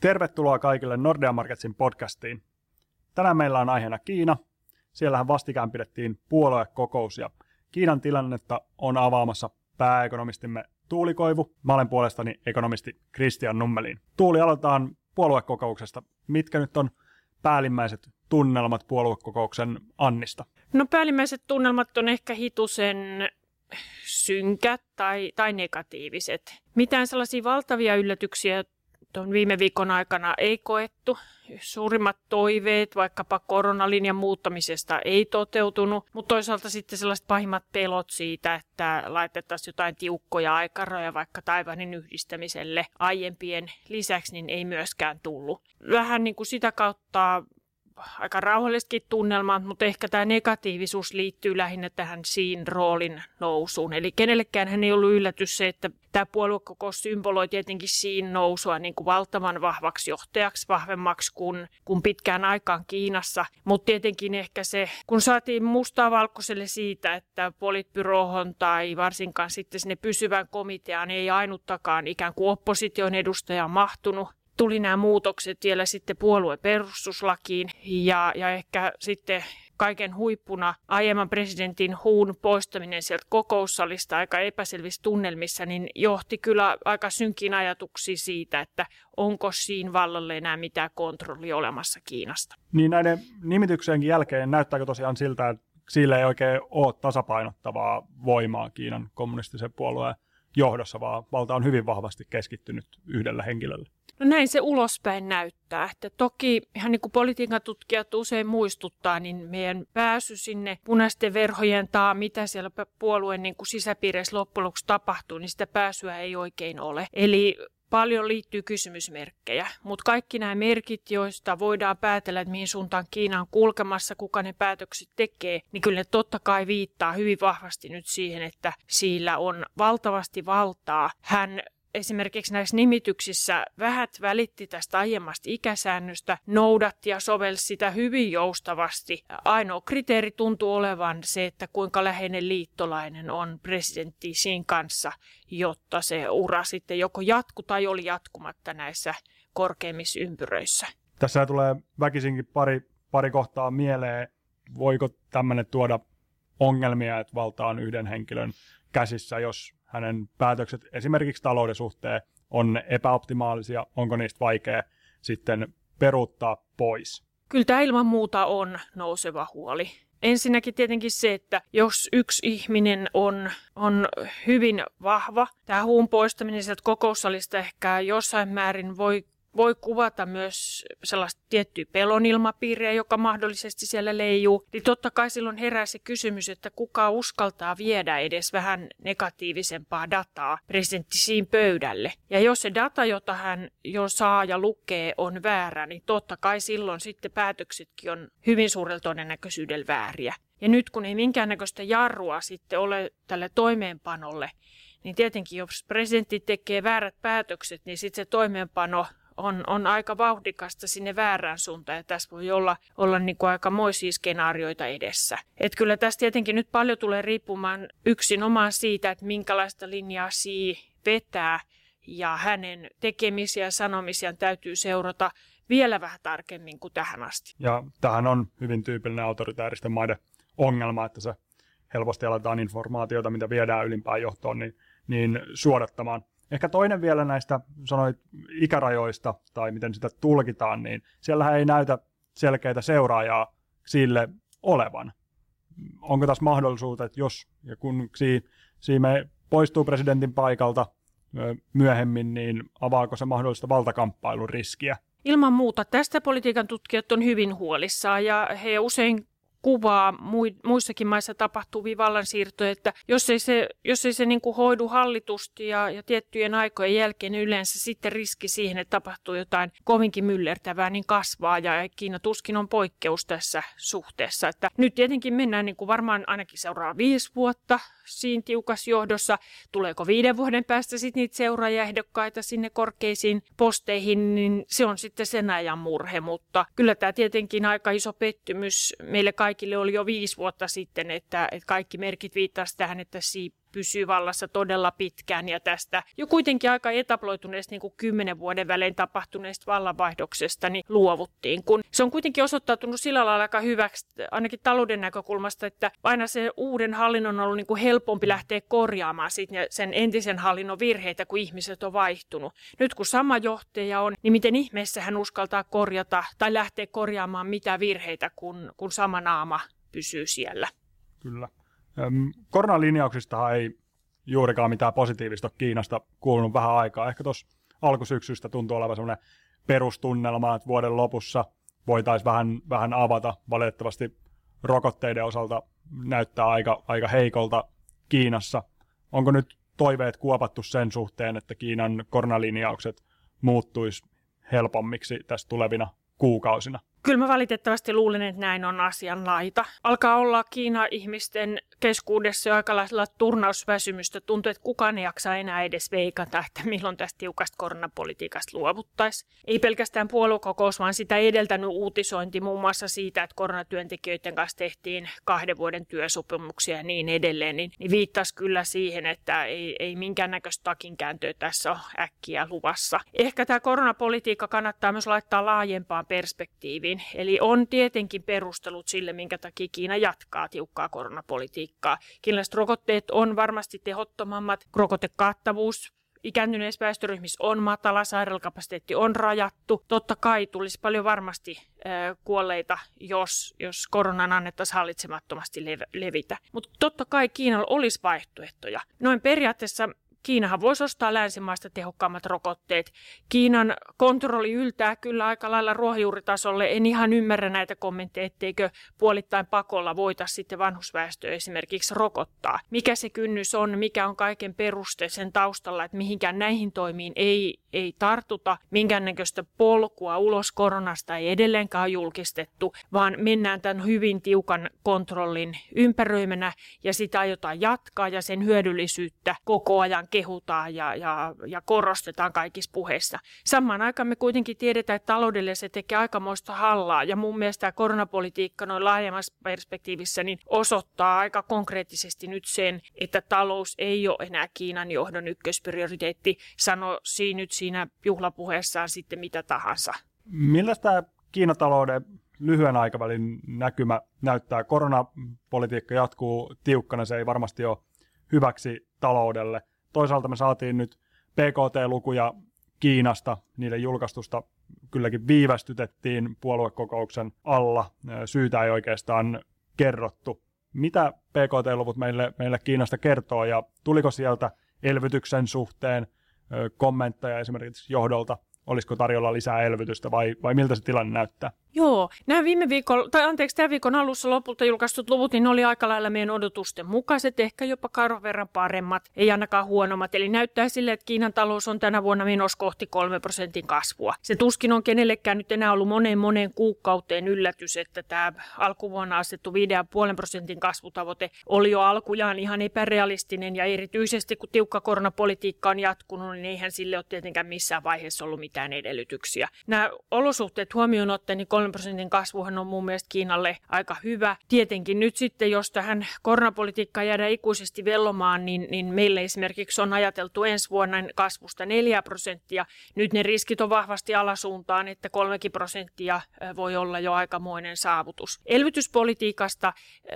Tervetuloa kaikille Nordea Marketsin podcastiin. Tänään meillä on aiheena Kiina. Siellähän vastikään pidettiin puoluekokous ja Kiinan tilannetta on avaamassa pääekonomistimme Tuuli Koivu. Mä olen puolestani ekonomisti Christian Nummelin. Tuuli, aloitetaan puoluekokouksesta. Mitkä nyt on päällimmäiset tunnelmat puoluekokouksen Annista? No päällimmäiset tunnelmat on ehkä hitusen synkät tai, tai negatiiviset. Mitään sellaisia valtavia yllätyksiä tuon viime viikon aikana ei koettu. Suurimmat toiveet vaikkapa koronalinjan muuttamisesta ei toteutunut, mutta toisaalta sitten sellaiset pahimmat pelot siitä, että laitettaisiin jotain tiukkoja aikarajoja vaikka Taivanin yhdistämiselle aiempien lisäksi, niin ei myöskään tullut. Vähän niin kuin sitä kautta aika rauhallisetkin tunnelmat, mutta ehkä tämä negatiivisuus liittyy lähinnä tähän siinä roolin nousuun. Eli kenellekään hän ei ollut yllätys se, että tämä puoluekokous symboloi tietenkin siinä nousua niin kuin valtavan vahvaksi johtajaksi, vahvemmaksi kuin, kuin pitkään aikaan Kiinassa. Mutta tietenkin ehkä se, kun saatiin mustaa valkoiselle siitä, että politbyrohon tai varsinkaan sitten sinne pysyvän komiteaan ei ainuttakaan ikään kuin opposition edustaja mahtunut, tuli nämä muutokset vielä sitten puolueen perustuslakiin ja, ja ehkä sitten kaiken huippuna aiemman presidentin huun poistaminen sieltä kokoussalista aika epäselvissä tunnelmissa, niin johti kyllä aika synkin ajatuksiin siitä, että onko siinä vallalle enää mitään kontrollia olemassa Kiinasta. Niin näiden nimityksienkin jälkeen näyttääkö tosiaan siltä, että sillä ei oikein ole tasapainottavaa voimaa Kiinan kommunistisen puolueen johdossa, vaan valta on hyvin vahvasti keskittynyt yhdellä henkilöllä. No näin se ulospäin näyttää. Että toki ihan niin kuin politiikan tutkijat usein muistuttaa, niin meidän pääsy sinne punaisten verhojen taa, mitä siellä puolueen niin kuin sisäpiireissä loppujen lopuksi tapahtuu, niin sitä pääsyä ei oikein ole. Eli paljon liittyy kysymysmerkkejä, mutta kaikki nämä merkit, joista voidaan päätellä, että mihin suuntaan Kiina on kulkemassa, kuka ne päätökset tekee, niin kyllä ne totta kai viittaa hyvin vahvasti nyt siihen, että sillä on valtavasti valtaa. Hän esimerkiksi näissä nimityksissä vähät välitti tästä aiemmasta ikäsäännöstä, noudatti ja sovelsi sitä hyvin joustavasti. Ainoa kriteeri tuntuu olevan se, että kuinka läheinen liittolainen on presidentti siinä kanssa, jotta se ura sitten joko jatku tai oli jatkumatta näissä korkeimmissa ympyröissä. Tässä tulee väkisinkin pari, pari kohtaa mieleen. Voiko tämmöinen tuoda ongelmia, että valta on yhden henkilön käsissä, jos hänen päätökset esimerkiksi talouden suhteen on epäoptimaalisia, onko niistä vaikea sitten peruuttaa pois? Kyllä tämä ilman muuta on nouseva huoli. Ensinnäkin tietenkin se, että jos yksi ihminen on, on hyvin vahva, tämä huun poistaminen sieltä kokoussalista ehkä jossain määrin voi voi kuvata myös sellaista tiettyä pelonilmapiiriä, joka mahdollisesti siellä leijuu, niin totta kai silloin herää se kysymys, että kuka uskaltaa viedä edes vähän negatiivisempaa dataa presidenttisiin pöydälle. Ja jos se data, jota hän jo saa ja lukee, on väärä, niin totta kai silloin sitten päätöksetkin on hyvin suurella todennäköisyydellä vääriä. Ja nyt kun ei minkäännäköistä jarrua sitten ole tälle toimeenpanolle, niin tietenkin jos presidentti tekee väärät päätökset, niin sitten se toimeenpano on, on aika vauhdikasta sinne väärään suuntaan ja tässä voi olla, olla niin kuin aika moisia skenaarioita edessä. Et kyllä tässä tietenkin nyt paljon tulee riippumaan yksinomaan siitä, että minkälaista linjaa Xi vetää ja hänen tekemisiä ja sanomisiaan täytyy seurata vielä vähän tarkemmin kuin tähän asti. Ja tähän on hyvin tyypillinen autoritääristen maiden ongelma, että se helposti aletaan informaatiota, mitä viedään ylimpään johtoon, niin, niin suodattamaan. Ehkä toinen vielä näistä, sanoit ikärajoista tai miten sitä tulkitaan, niin siellä ei näytä selkeitä seuraajaa sille olevan. Onko tässä mahdollisuus, että jos ja kun Siime poistuu presidentin paikalta myöhemmin, niin avaako se mahdollista valtakamppailun riskiä? Ilman muuta. Tästä politiikan tutkijat on hyvin huolissaan ja he usein kuvaa muissakin maissa tapahtuvia vallansiirtoja, että jos ei se, jos ei se niin kuin hoidu hallitusti ja, ja tiettyjen aikojen jälkeen niin yleensä sitten riski siihen, että tapahtuu jotain kovinkin myllertävää, niin kasvaa ja Kiina tuskin on poikkeus tässä suhteessa. Että nyt tietenkin mennään niin kuin varmaan ainakin seuraa viisi vuotta siinä tiukas johdossa. Tuleeko viiden vuoden päästä sitten niitä seuraajaehdokkaita sinne korkeisiin posteihin, niin se on sitten sen ajan murhe, mutta kyllä tämä tietenkin aika iso pettymys meille kaikille oli jo viisi vuotta sitten, että, että kaikki merkit viittasivat tähän, että si pysyy vallassa todella pitkään ja tästä jo kuitenkin aika etaploituneesta niin kymmenen vuoden välein tapahtuneesta vallanvaihdoksesta niin luovuttiin, kun se on kuitenkin osoittautunut sillä lailla aika hyväksi, ainakin talouden näkökulmasta, että aina se uuden hallinnon on ollut niin kuin helpompi lähteä korjaamaan sen entisen hallinnon virheitä, kun ihmiset on vaihtunut. Nyt kun sama johtaja on, niin miten ihmeessä hän uskaltaa korjata tai lähteä korjaamaan mitä virheitä, kun, kun sama naama pysyy siellä. Kyllä. Koronalinjauksistahan ei juurikaan mitään positiivista Kiinasta kuulunut vähän aikaa. Ehkä tuossa alkusyksystä tuntuu olevan sellainen perustunnelma, että vuoden lopussa voitaisiin vähän, vähän avata. Valitettavasti rokotteiden osalta näyttää aika, aika heikolta Kiinassa. Onko nyt toiveet kuopattu sen suhteen, että Kiinan koronalinjaukset muuttuisi helpommiksi tässä tulevina kuukausina? Kyllä mä valitettavasti luulen, että näin on asian laita. Alkaa olla Kiina-ihmisten keskuudessa jo aikalaisella turnausväsymystä. Tuntuu, että kukaan ei jaksa enää edes veikata, että milloin tästä tiukasta koronapolitiikasta luovuttaisiin. Ei pelkästään puoluekokous, vaan sitä edeltänyt uutisointi muun muassa siitä, että koronatyöntekijöiden kanssa tehtiin kahden vuoden työsopimuksia ja niin edelleen, niin, niin viittasi kyllä siihen, että ei, ei minkäännäköistä takinkääntöä tässä ole äkkiä luvassa. Ehkä tämä koronapolitiikka kannattaa myös laittaa laajempaan perspektiiviin. Eli on tietenkin perustelut sille, minkä takia Kiina jatkaa tiukkaa koronapolitiikkaa politiikkaa. Kiinalaiset rokotteet on varmasti tehottomammat. Rokotekattavuus ikääntyneissä väestöryhmissä on matala, sairaalakapasiteetti on rajattu. Totta kai tulisi paljon varmasti kuolleita, jos, jos koronan annettaisiin hallitsemattomasti levitä. Mutta totta kai Kiinalla olisi vaihtoehtoja. Noin periaatteessa Kiinahan voisi ostaa länsimaista tehokkaammat rokotteet. Kiinan kontrolli yltää kyllä aika lailla ruohonjuuritasolle. En ihan ymmärrä näitä kommentteja, etteikö puolittain pakolla voita sitten vanhusväestöä esimerkiksi rokottaa. Mikä se kynnys on, mikä on kaiken peruste sen taustalla, että mihinkään näihin toimiin ei, ei tartuta. Minkäännäköistä polkua ulos koronasta ei edelleenkaan julkistettu, vaan mennään tämän hyvin tiukan kontrollin ympäröimänä ja sitä aiotaan jatkaa ja sen hyödyllisyyttä koko ajan kehutaan ja, ja, ja korostetaan kaikissa puheissa. Samaan aikaan me kuitenkin tiedetään, että taloudelle se tekee aikamoista hallaa ja mun mielestä tämä koronapolitiikka noin laajemmassa perspektiivissä niin osoittaa aika konkreettisesti nyt sen, että talous ei ole enää Kiinan johdon ykkösprioriteetti, sano siinä nyt siinä juhlapuheessaan sitten mitä tahansa. Millä tämä Kiinatalouden lyhyen aikavälin näkymä näyttää? Koronapolitiikka jatkuu tiukkana, se ei varmasti ole hyväksi taloudelle toisaalta me saatiin nyt PKT-lukuja Kiinasta, niiden julkaistusta kylläkin viivästytettiin puoluekokouksen alla. Syytä ei oikeastaan kerrottu. Mitä PKT-luvut meille, meille Kiinasta kertoo ja tuliko sieltä elvytyksen suhteen kommentteja esimerkiksi johdolta? Olisiko tarjolla lisää elvytystä vai, vai miltä se tilanne näyttää? Joo, nämä viime viikon, tai anteeksi, tämän viikon alussa lopulta julkaistut luvut, niin ne oli aika lailla meidän odotusten mukaiset, ehkä jopa karvan verran paremmat, ei ainakaan huonommat. Eli näyttää sille, että Kiinan talous on tänä vuonna menossa kohti 3 prosentin kasvua. Se tuskin on kenellekään nyt enää ollut moneen moneen kuukauteen yllätys, että tämä alkuvuonna asettu 5,5 prosentin kasvutavoite oli jo alkujaan ihan epärealistinen ja erityisesti kun tiukka koronapolitiikka on jatkunut, niin eihän sille ole tietenkään missään vaiheessa ollut mitään edellytyksiä. Nämä olosuhteet huomioon ottaen, niin 3 prosentin kasvuhan on mun mielestä Kiinalle aika hyvä. Tietenkin nyt sitten, jos tähän koronapolitiikkaan jäädään ikuisesti vellomaan, niin, niin meille esimerkiksi on ajateltu ensi vuonna kasvusta 4 prosenttia. Nyt ne riskit on vahvasti alasuuntaan, että 3 prosenttia voi olla jo aikamoinen saavutus. Elvytyspolitiikasta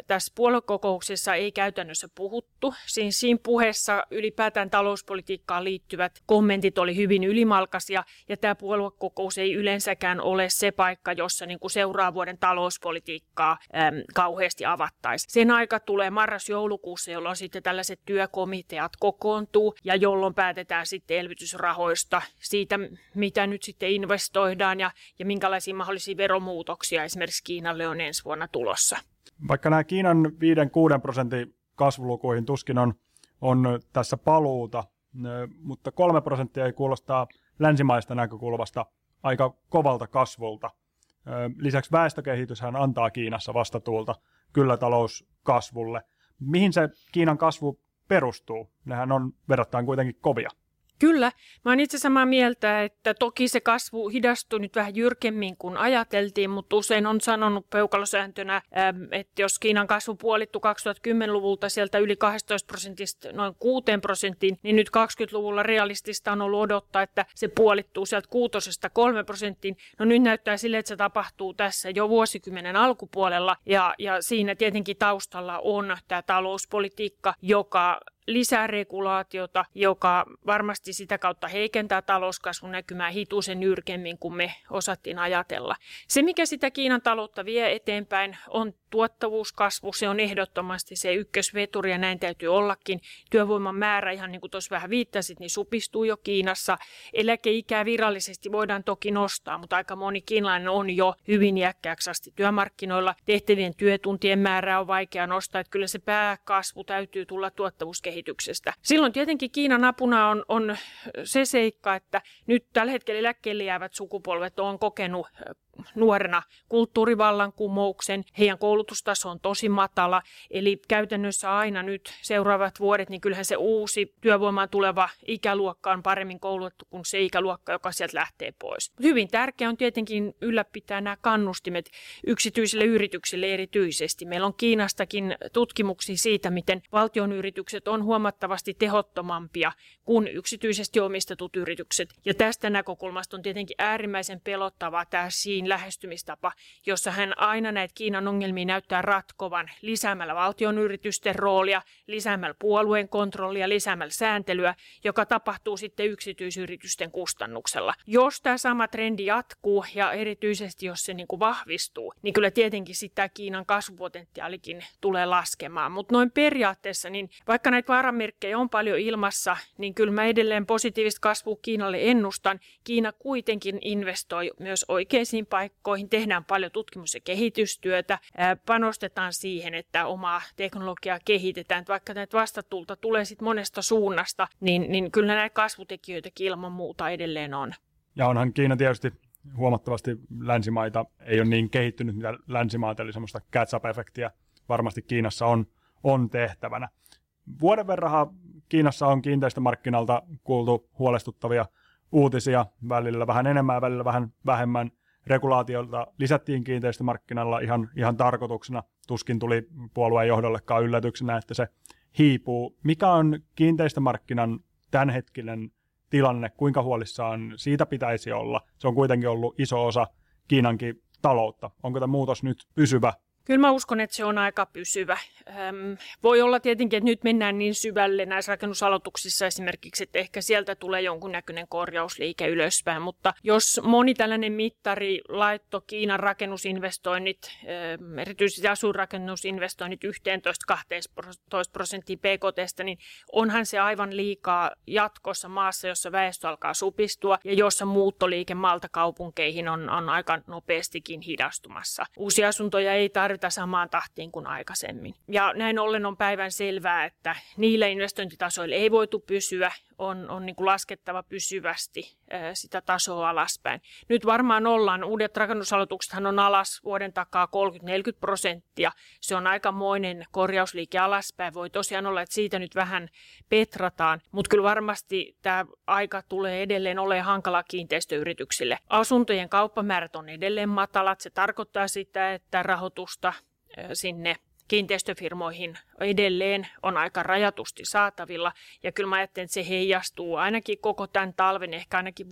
tässä puoluekokouksessa ei käytännössä puhuttu. Siinä, siinä puheessa ylipäätään talouspolitiikkaan liittyvät kommentit oli hyvin ylimalkaisia ja tämä puoluekokous ei yleensäkään ole se paikka, jossa jossa niin kuin seuraavan vuoden talouspolitiikkaa äm, kauheasti avattaisiin. Sen aika tulee marras-joulukuussa, jolloin sitten tällaiset työkomiteat kokoontuu ja jolloin päätetään sitten elvytysrahoista, siitä mitä nyt sitten investoidaan ja, ja minkälaisia mahdollisia veromuutoksia esimerkiksi Kiinalle on ensi vuonna tulossa. Vaikka nämä Kiinan 5-6 prosentin kasvulukuihin tuskin on, on tässä paluuta, mutta 3 prosenttia ei kuulostaa länsimaista näkökulmasta aika kovalta kasvulta. Lisäksi väestökehityshän antaa Kiinassa vastatuulta kyllä talouskasvulle. Mihin se Kiinan kasvu perustuu? Nehän on verrattain kuitenkin kovia. Kyllä. Mä oon itse samaa mieltä, että toki se kasvu hidastui nyt vähän jyrkemmin kuin ajateltiin, mutta usein on sanonut peukalosääntönä, että jos Kiinan kasvu puolittu 2010-luvulta sieltä yli 12 prosentista noin 6 prosenttiin, niin nyt 20-luvulla realistista on ollut odottaa, että se puolittuu sieltä 6 3 prosenttiin. No nyt näyttää sille, että se tapahtuu tässä jo vuosikymmenen alkupuolella ja, ja siinä tietenkin taustalla on tämä talouspolitiikka, joka lisää regulaatiota, joka varmasti sitä kautta heikentää talouskasvun näkymää hitusen nyrkemmin kuin me osattiin ajatella. Se, mikä sitä Kiinan taloutta vie eteenpäin, on tuottavuuskasvu. Se on ehdottomasti se ykkösveturi ja näin täytyy ollakin. Työvoiman määrä, ihan niin kuin tuossa vähän viittasit, niin supistuu jo Kiinassa. Eläkeikää virallisesti voidaan toki nostaa, mutta aika moni kiinalainen on jo hyvin iäkkääksi asti työmarkkinoilla. Tehtävien työtuntien määrää on vaikea nostaa, että kyllä se pääkasvu täytyy tulla tuottavuuskehityksestä kehityksestä. Silloin tietenkin Kiinan apuna on, on se seikka, että nyt tällä hetkellä eläkkeelle jäävät sukupolvet on kokenut nuorena kulttuurivallankumouksen. Heidän koulutustaso on tosi matala, eli käytännössä aina nyt seuraavat vuodet, niin kyllähän se uusi työvoimaan tuleva ikäluokka on paremmin koulutettu kuin se ikäluokka, joka sieltä lähtee pois. Hyvin tärkeää on tietenkin ylläpitää nämä kannustimet yksityisille yrityksille erityisesti. Meillä on Kiinastakin tutkimuksia siitä, miten valtion yritykset on huomattavasti tehottomampia kuin yksityisesti omistetut yritykset. Ja tästä näkökulmasta on tietenkin äärimmäisen pelottavaa tämä siinä lähestymistapa, jossa hän aina näitä Kiinan ongelmia näyttää ratkovan lisäämällä valtion yritysten roolia, lisäämällä puolueen kontrollia, lisäämällä sääntelyä, joka tapahtuu sitten yksityisyritysten kustannuksella. Jos tämä sama trendi jatkuu ja erityisesti jos se niin kuin vahvistuu, niin kyllä tietenkin sitä Kiinan kasvupotentiaalikin tulee laskemaan. Mutta noin periaatteessa, niin vaikka näitä vaaramerkkejä on paljon ilmassa, niin kyllä mä edelleen positiivista kasvua Kiinalle ennustan. Kiina kuitenkin investoi myös oikeisiin paikkoihin, tehdään paljon tutkimus- ja kehitystyötä, panostetaan siihen, että omaa teknologiaa kehitetään. Vaikka näitä vastatulta tulee sitten monesta suunnasta, niin, niin kyllä näitä kasvutekijöitäkin ilman muuta edelleen on. Ja onhan Kiina tietysti huomattavasti länsimaita, ei ole niin kehittynyt mitä länsimaat, eli semmoista catch-up-efektiä varmasti Kiinassa on, on tehtävänä. Vuoden verran Kiinassa on kiinteistömarkkinalta kuultu huolestuttavia uutisia, välillä vähän enemmän ja välillä vähän vähemmän regulaatiolta lisättiin kiinteistömarkkinalla ihan, ihan tarkoituksena. Tuskin tuli puolueen johdollekaan yllätyksenä, että se hiipuu. Mikä on kiinteistömarkkinan tämänhetkinen tilanne, kuinka huolissaan siitä pitäisi olla? Se on kuitenkin ollut iso osa Kiinankin taloutta. Onko tämä muutos nyt pysyvä Kyllä mä uskon, että se on aika pysyvä. Öm, voi olla tietenkin, että nyt mennään niin syvälle näissä rakennusaloituksissa esimerkiksi, että ehkä sieltä tulee jonkunnäköinen korjausliike ylöspäin, mutta jos moni tällainen mittari laitto Kiinan rakennusinvestoinnit, öm, erityisesti asuinrakennusinvestoinnit 11-12 prosenttia PKT, niin onhan se aivan liikaa jatkossa maassa, jossa väestö alkaa supistua ja jossa muuttoliike maalta kaupunkeihin on, on aika nopeastikin hidastumassa. Uusia asuntoja ei tarvitse tarvita samaan tahtiin kuin aikaisemmin. Ja näin ollen on päivän selvää, että niillä investointitasoilla ei voitu pysyä, on, on niin kuin laskettava pysyvästi sitä tasoa alaspäin. Nyt varmaan ollaan, uudet rakennusaloituksethan on alas vuoden takaa 30-40 prosenttia. Se on aikamoinen korjausliike alaspäin. Voi tosiaan olla, että siitä nyt vähän petrataan, mutta kyllä varmasti tämä aika tulee edelleen olemaan hankala kiinteistöyrityksille. Asuntojen kauppamäärät on edelleen matalat. Se tarkoittaa sitä, että rahoitusta sinne kiinteistöfirmoihin edelleen on aika rajatusti saatavilla. Ja kyllä mä ajattelen, että se heijastuu ainakin koko tämän talven, ehkä ainakin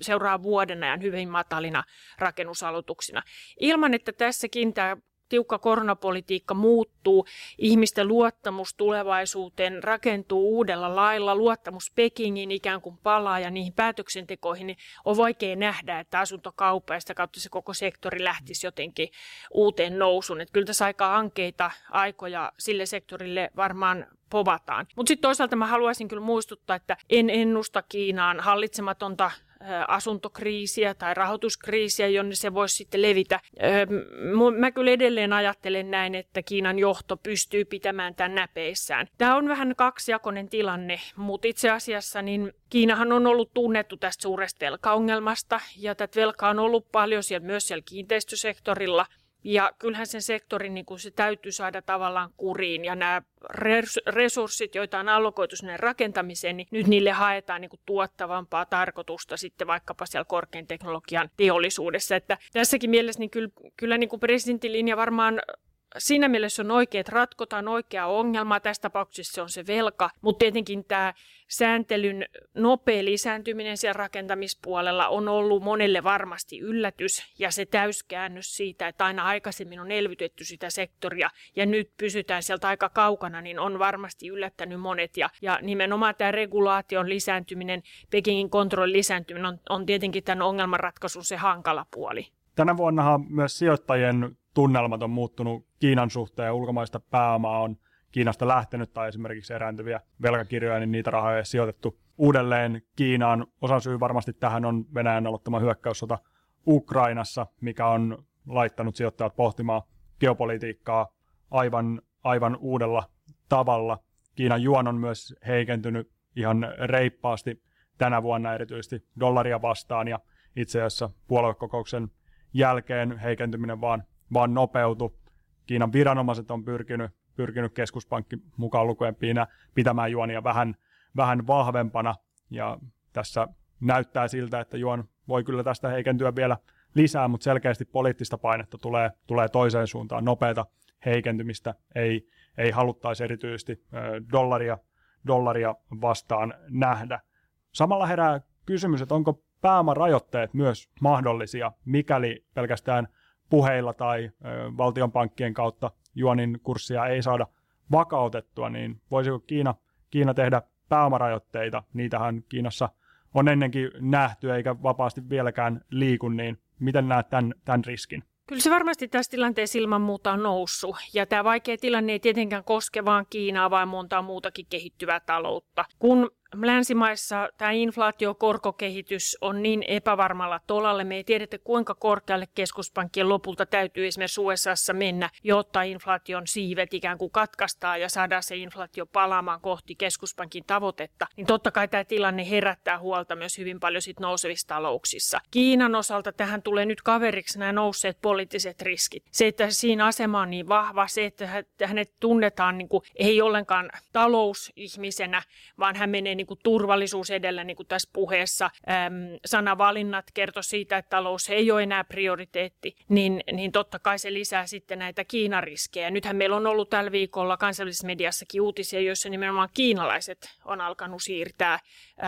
seuraavan vuoden ajan hyvin matalina rakennusaloituksina. Ilman, että tässäkin tämä tiukka koronapolitiikka muuttuu, ihmisten luottamus tulevaisuuteen rakentuu uudella lailla, luottamus Pekingin ikään kuin palaa ja niihin päätöksentekoihin, niin on vaikea nähdä, että asuntokauppa ja sitä kautta se koko sektori lähtisi jotenkin uuteen nousuun. Että kyllä tässä aika ankeita aikoja sille sektorille varmaan povataan. Mutta sitten toisaalta mä haluaisin kyllä muistuttaa, että en ennusta Kiinaan hallitsematonta asuntokriisiä tai rahoituskriisiä, jonne se voisi sitten levitä. Mä kyllä edelleen ajattelen näin, että Kiinan johto pystyy pitämään tämän näpeissään. Tämä on vähän kaksijakoinen tilanne, mutta itse asiassa niin Kiinahan on ollut tunnettu tästä suuresta velkaongelmasta ja tätä velkaa on ollut paljon siellä, myös siellä kiinteistösektorilla – Ja kyllähän sen sektorin niin kuin se täytyy saada tavallaan kuriin ja nämä resurssit, joita on allokoitu sinne rakentamiseen, niin nyt niille haetaan niin kuin tuottavampaa tarkoitusta sitten vaikkapa siellä korkean teknologian teollisuudessa. Että tässäkin mielessä niin kyllä, kyllä niin kuin presidentin linja varmaan siinä mielessä on oikein, että ratkotaan oikea ongelma. Tässä tapauksessa se on se velka, mutta tietenkin tämä sääntelyn nopea lisääntyminen siellä rakentamispuolella on ollut monelle varmasti yllätys ja se täyskäännös siitä, että aina aikaisemmin on elvytetty sitä sektoria ja nyt pysytään sieltä aika kaukana, niin on varmasti yllättänyt monet ja, ja nimenomaan tämä regulaation lisääntyminen, Pekingin kontrollin lisääntyminen on, on tietenkin tämän ongelmanratkaisun se hankala puoli. Tänä vuonnahan myös sijoittajien tunnelmat on muuttunut Kiinan suhteen ulkomaista pääomaa on Kiinasta lähtenyt tai esimerkiksi erääntyviä velkakirjoja, niin niitä rahoja ei sijoitettu uudelleen Kiinaan. Osa syy varmasti tähän on Venäjän aloittama hyökkäyssota Ukrainassa, mikä on laittanut sijoittajat pohtimaan geopolitiikkaa aivan, aivan uudella tavalla. Kiinan juon on myös heikentynyt ihan reippaasti tänä vuonna erityisesti dollaria vastaan ja itse asiassa puoluekokouksen jälkeen heikentyminen vaan vaan nopeutu. Kiinan viranomaiset on pyrkinyt, pyrkinyt keskuspankki mukaan lukuen pitämään juonia vähän, vähän vahvempana, ja tässä näyttää siltä, että juon voi kyllä tästä heikentyä vielä lisää, mutta selkeästi poliittista painetta tulee, tulee toiseen suuntaan. Nopeata heikentymistä ei, ei haluttaisi erityisesti dollaria, dollaria vastaan nähdä. Samalla herää kysymys, että onko pääomarajoitteet myös mahdollisia, mikäli pelkästään puheilla tai valtionpankkien kautta juonin kurssia ei saada vakautettua, niin voisiko Kiina, Kiina tehdä pääomarajoitteita? Niitähän Kiinassa on ennenkin nähty eikä vapaasti vieläkään liiku, niin miten näet tämän, tämän riskin? Kyllä se varmasti tässä tilanteessa ilman muuta on noussut. Ja tämä vaikea tilanne ei tietenkään koske vain Kiinaa, vaan montaa muutakin kehittyvää taloutta. Kun länsimaissa tämä inflaatiokorkokehitys on niin epävarmalla tolalle. Me ei tiedetä, kuinka korkealle keskuspankkien lopulta täytyy esimerkiksi USAssa mennä, jotta inflaation siivet ikään kuin katkaistaan ja saadaan se inflaatio palaamaan kohti keskuspankin tavoitetta. Niin totta kai tämä tilanne herättää huolta myös hyvin paljon sit nousevissa talouksissa. Kiinan osalta tähän tulee nyt kaveriksi nämä nousseet poliittiset riskit. Se, että siinä asema on niin vahva, se, että hänet tunnetaan niin kuin, ei ollenkaan talousihmisenä, vaan hän menee niin kuin turvallisuus edellä, niin kuin tässä puheessa. Äm, sanavalinnat kertoo siitä, että talous ei ole enää prioriteetti, niin, niin totta kai se lisää sitten näitä Kiinan riskejä. Nythän meillä on ollut tällä viikolla kansallisessa mediassakin uutisia, joissa nimenomaan kiinalaiset on alkanut siirtää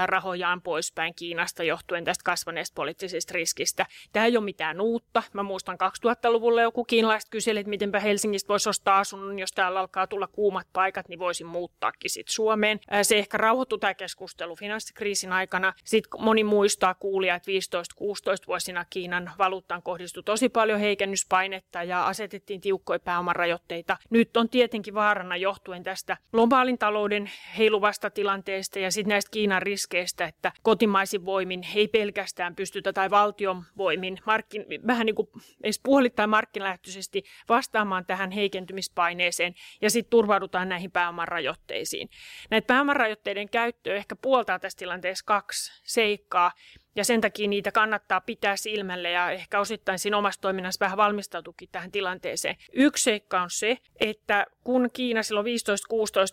rahojaan poispäin Kiinasta johtuen tästä kasvaneesta poliittisesta riskistä. Tämä ei ole mitään uutta. Mä muistan 2000-luvulla joku kiinalaiset kyseli, että mitenpä Helsingistä voisi ostaa asunnon, jos täällä alkaa tulla kuumat paikat, niin voisin muuttaakin sitten Suomeen. Se ehkä rauhoittui tämä keskustelu finanssikriisin aikana. Sitten moni muistaa kuulia, että 15-16 vuosina Kiinan valuuttaan kohdistui tosi paljon heikennyspainetta ja asetettiin tiukkoja pääomarajoitteita. Nyt on tietenkin vaarana johtuen tästä globaalin talouden heiluvasta tilanteesta ja sitten näistä Kiinan riskeistä, että kotimaisin voimin ei pelkästään pystytä tai valtion voimin markkin, vähän niin kuin edes puolittain markkinalähtöisesti vastaamaan tähän heikentymispaineeseen ja sitten turvaudutaan näihin pääomarajoitteisiin. Näitä pääomarajoitteiden käyttöä ehkä puoltaa tässä tilanteessa kaksi seikkaa. Ja sen takia niitä kannattaa pitää silmälle ja ehkä osittain siinä omassa toiminnassa vähän valmistautukin tähän tilanteeseen. Yksi seikka on se, että kun Kiina silloin 15-16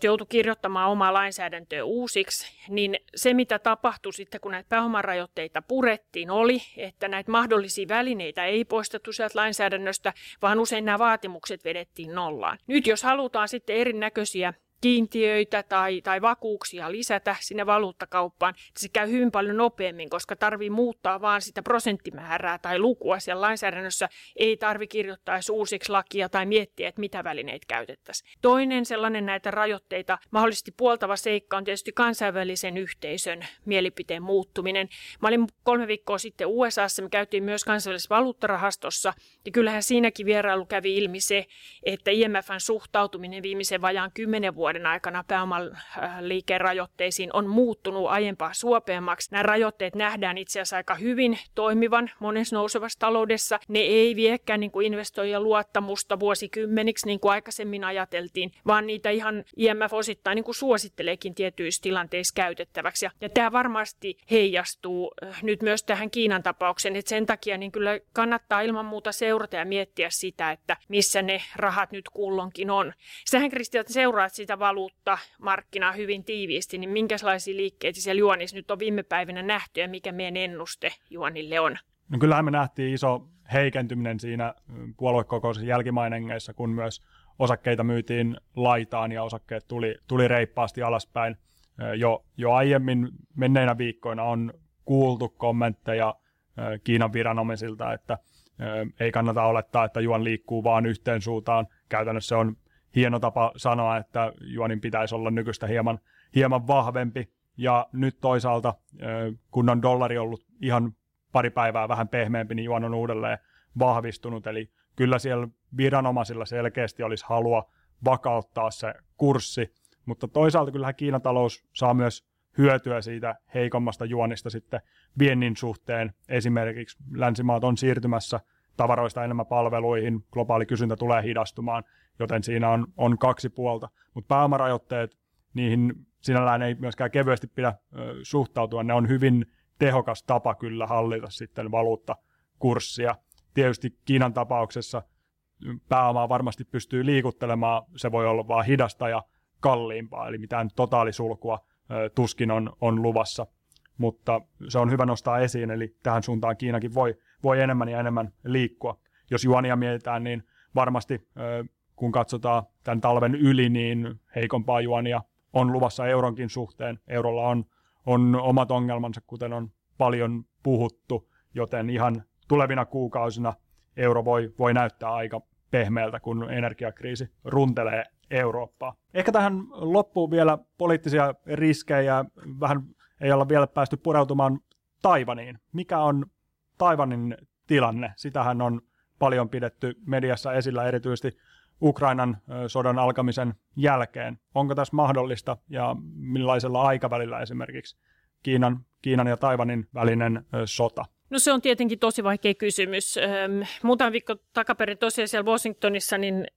joutui kirjoittamaan omaa lainsäädäntöä uusiksi, niin se mitä tapahtui sitten, kun näitä pääomarajoitteita purettiin, oli, että näitä mahdollisia välineitä ei poistettu sieltä lainsäädännöstä, vaan usein nämä vaatimukset vedettiin nollaan. Nyt jos halutaan sitten erinäköisiä kiintiöitä tai, tai vakuuksia lisätä sinne valuuttakauppaan, niin se käy hyvin paljon nopeammin, koska tarvii muuttaa vaan sitä prosenttimäärää tai lukua siellä lainsäädännössä. Ei tarvi kirjoittaa uusiksi lakia tai miettiä, että mitä välineitä käytettäisiin. Toinen sellainen näitä rajoitteita mahdollisesti puoltava seikka on tietysti kansainvälisen yhteisön mielipiteen muuttuminen. Mä olin kolme viikkoa sitten USAssa, me käytiin myös kansainvälisessä valuuttarahastossa, ja kyllähän siinäkin vierailu kävi ilmi se, että IMFn suhtautuminen viimeisen vajaan kymmenen vuoden vuoden aikana pääoman liikerajoitteisiin on muuttunut aiempaa suopeammaksi. Nämä rajoitteet nähdään itse asiassa aika hyvin toimivan monessa nousevassa taloudessa. Ne ei viekään niin kuin investoijien luottamusta vuosikymmeniksi, niin kuin aikaisemmin ajateltiin, vaan niitä ihan IMF osittain niin kuin suositteleekin tietyissä tilanteissa käytettäväksi. Ja, ja tämä varmasti heijastuu nyt myös tähän Kiinan tapaukseen, että sen takia niin kyllä kannattaa ilman muuta seurata ja miettiä sitä, että missä ne rahat nyt kullonkin on. Sähän Kristian seuraat sitä valuuttamarkkinaa hyvin tiiviisti, niin minkälaisia liikkeitä siellä juonissa nyt on viime päivinä nähty ja mikä meidän ennuste juonille on? No kyllähän me nähtiin iso heikentyminen siinä puoluekokouksen jälkimainengeissa, kun myös osakkeita myytiin laitaan ja osakkeet tuli, tuli reippaasti alaspäin. Jo, jo aiemmin menneinä viikkoina on kuultu kommentteja Kiinan viranomaisilta, että ei kannata olettaa, että juon liikkuu vaan yhteen suuntaan. Käytännössä on hieno tapa sanoa, että juonin pitäisi olla nykyistä hieman, hieman vahvempi. Ja nyt toisaalta, kun on dollari ollut ihan pari päivää vähän pehmeämpi, niin juon on uudelleen vahvistunut. Eli kyllä siellä viranomaisilla selkeästi olisi halua vakauttaa se kurssi, mutta toisaalta kyllähän Kiinan talous saa myös hyötyä siitä heikommasta juonista sitten viennin suhteen. Esimerkiksi länsimaat on siirtymässä tavaroista enemmän palveluihin, globaali kysyntä tulee hidastumaan, joten siinä on, on kaksi puolta. Mutta pääomarajoitteet, niihin sinällään ei myöskään kevyesti pidä ö, suhtautua. Ne on hyvin tehokas tapa kyllä hallita sitten valuuttakurssia. Tietysti Kiinan tapauksessa pääomaa varmasti pystyy liikuttelemaan, se voi olla vaan hidasta ja kalliimpaa, eli mitään totaalisulkua tuskin on, on luvassa, mutta se on hyvä nostaa esiin, eli tähän suuntaan Kiinakin voi, voi enemmän ja enemmän liikkua. Jos juonia mietitään, niin varmasti kun katsotaan tämän talven yli, niin heikompaa juonia on luvassa euronkin suhteen. Eurolla on, on omat ongelmansa, kuten on paljon puhuttu, joten ihan tulevina kuukausina euro voi, voi näyttää aika pehmeältä, kun energiakriisi runtelee Eurooppaa. Ehkä tähän loppuun vielä poliittisia riskejä. Vähän ei olla vielä päästy pureutumaan Taivaniin. Mikä on Taivanin tilanne? Sitähän on paljon pidetty mediassa esillä erityisesti Ukrainan sodan alkamisen jälkeen. Onko tässä mahdollista ja millaisella aikavälillä esimerkiksi Kiinan, Kiinan ja Taivanin välinen sota? No se on tietenkin tosi vaikea kysymys. Muutama viikko takaperin tosiaan siellä Washingtonissa niin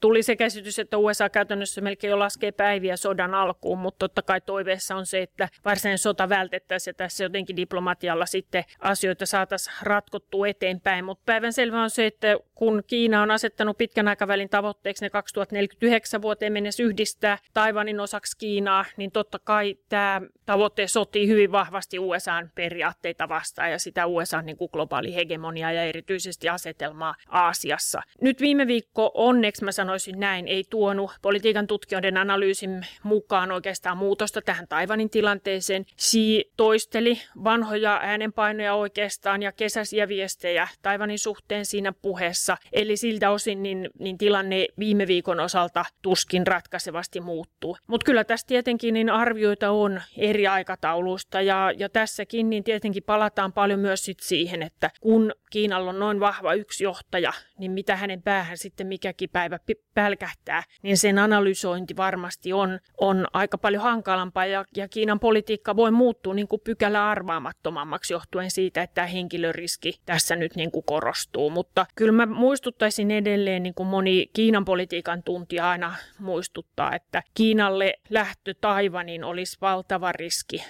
tuli se käsitys, että USA käytännössä melkein jo laskee päiviä sodan alkuun, mutta totta kai toiveessa on se, että varsinainen sota vältettäisiin ja tässä jotenkin diplomatialla sitten asioita saataisiin ratkottua eteenpäin. Mutta päivän selvä on se, että kun Kiina on asettanut pitkän aikavälin tavoitteeksi ne 2049 vuoteen mennessä yhdistää Taivanin osaksi Kiinaa, niin totta kai tämä tavoite sotii hyvin vahvasti USAn periaatteita vastaan ja sitä USAn niin globaali hegemonia ja erityisesti asetelmaa Aasiassa. Nyt viime viikko on onneksi mä sanoisin näin, ei tuonut politiikan tutkijoiden analyysin mukaan oikeastaan muutosta tähän Taivanin tilanteeseen. Xi toisteli vanhoja äänenpainoja oikeastaan ja kesäisiä viestejä Taivanin suhteen siinä puheessa. Eli siltä osin niin, niin tilanne viime viikon osalta tuskin ratkaisevasti muuttuu. Mutta kyllä tässä tietenkin niin arvioita on eri aikatauluista ja, ja tässäkin niin tietenkin palataan paljon myös sit siihen, että kun Kiinalla on noin vahva yksi johtaja, niin mitä hänen päähän sitten mikäkin päivä pälkähtää, niin sen analysointi varmasti on, on aika paljon hankalampaa ja, ja Kiinan politiikka voi muuttua niin kuin pykälä arvaamattomammaksi johtuen siitä, että tämä henkilöriski tässä nyt niin kuin korostuu. Mutta kyllä mä muistuttaisin edelleen, niin kuin moni Kiinan politiikan tuntija aina muistuttaa, että Kiinalle lähtö Taivanin olisi valtava riski.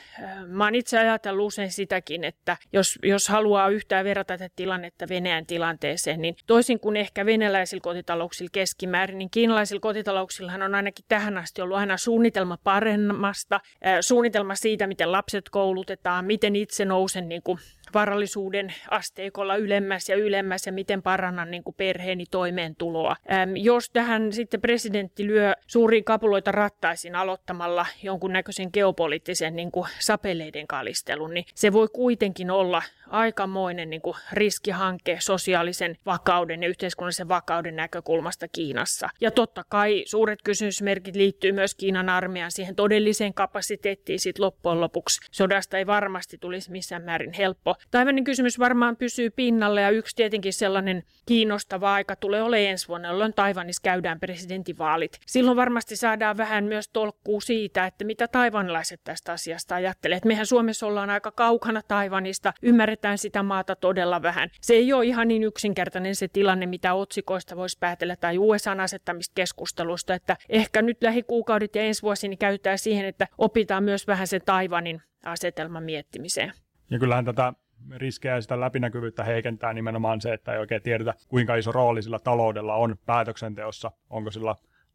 Mä oon itse ajatellut usein sitäkin, että jos, jos haluaa yhtään verrata tätä tilannetta Venäjän tilanteeseen, niin toisin kuin ehkä venäläisillä kotitalouksilla keskimäärin, niin kiinalaisilla kotitalouksillahan on ainakin tähän asti ollut aina suunnitelma paremmasta, suunnitelma siitä, miten lapset koulutetaan, miten itse nousen niin kuin varallisuuden asteikolla ylemmäs ja ylemmäs ja miten parannan niin kuin perheeni toimeentuloa. Ähm, jos tähän sitten presidentti lyö suuria kapuloita rattaisiin aloittamalla jonkunnäköisen geopoliittisen niin kuin sapeleiden kalistelun, niin se voi kuitenkin olla aikamoinen niin kuin riskihanke sosiaalisen vakauden ja yhteiskunnallisen vakauden näkökulmasta Kiinassa. Ja totta kai suuret kysymysmerkit liittyy myös Kiinan armeijan siihen todelliseen kapasiteettiin sit loppujen lopuksi. Sodasta ei varmasti tulisi missään määrin helppo. Taivanin kysymys varmaan pysyy pinnalle ja yksi tietenkin sellainen kiinnostava aika tulee olemaan ensi vuonna, jolloin Taivanissa käydään presidentinvaalit. Silloin varmasti saadaan vähän myös tolkkuu siitä, että mitä taivanilaiset tästä asiasta ajattelee. Et mehän Suomessa ollaan aika kaukana Taivanista, ymmärretään sitä maata todella vähän. Se ei ole ihan niin yksinkertainen se tilanne, mitä otsikoista voisi päätellä tai USAn asettamista keskustelusta, että ehkä nyt lähikuukaudet ja ensi vuosi niin käytetään siihen, että opitaan myös vähän sen Taivanin asetelman miettimiseen. Ja kyllähän tätä riskejä ja sitä läpinäkyvyyttä heikentää nimenomaan se, että ei oikein tiedetä, kuinka iso rooli sillä taloudella on päätöksenteossa, onko sillä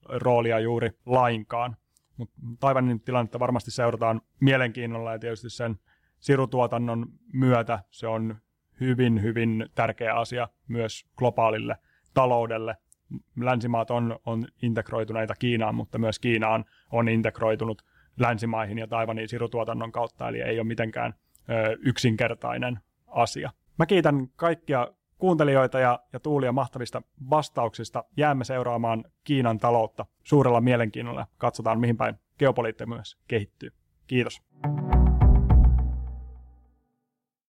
roolia juuri lainkaan. Mutta Taivanin tilannetta varmasti seurataan mielenkiinnolla ja tietysti sen sirutuotannon myötä se on hyvin, hyvin tärkeä asia myös globaalille taloudelle. Länsimaat on, on integroituneita Kiinaan, mutta myös Kiinaan on integroitunut länsimaihin ja Taivanin sirutuotannon kautta, eli ei ole mitenkään yksinkertainen asia. Mä kiitän kaikkia kuuntelijoita ja, ja Tuulia mahtavista vastauksista. Jäämme seuraamaan Kiinan taloutta suurella mielenkiinnolla. Katsotaan, mihin päin geopoliittinen myös kehittyy. Kiitos.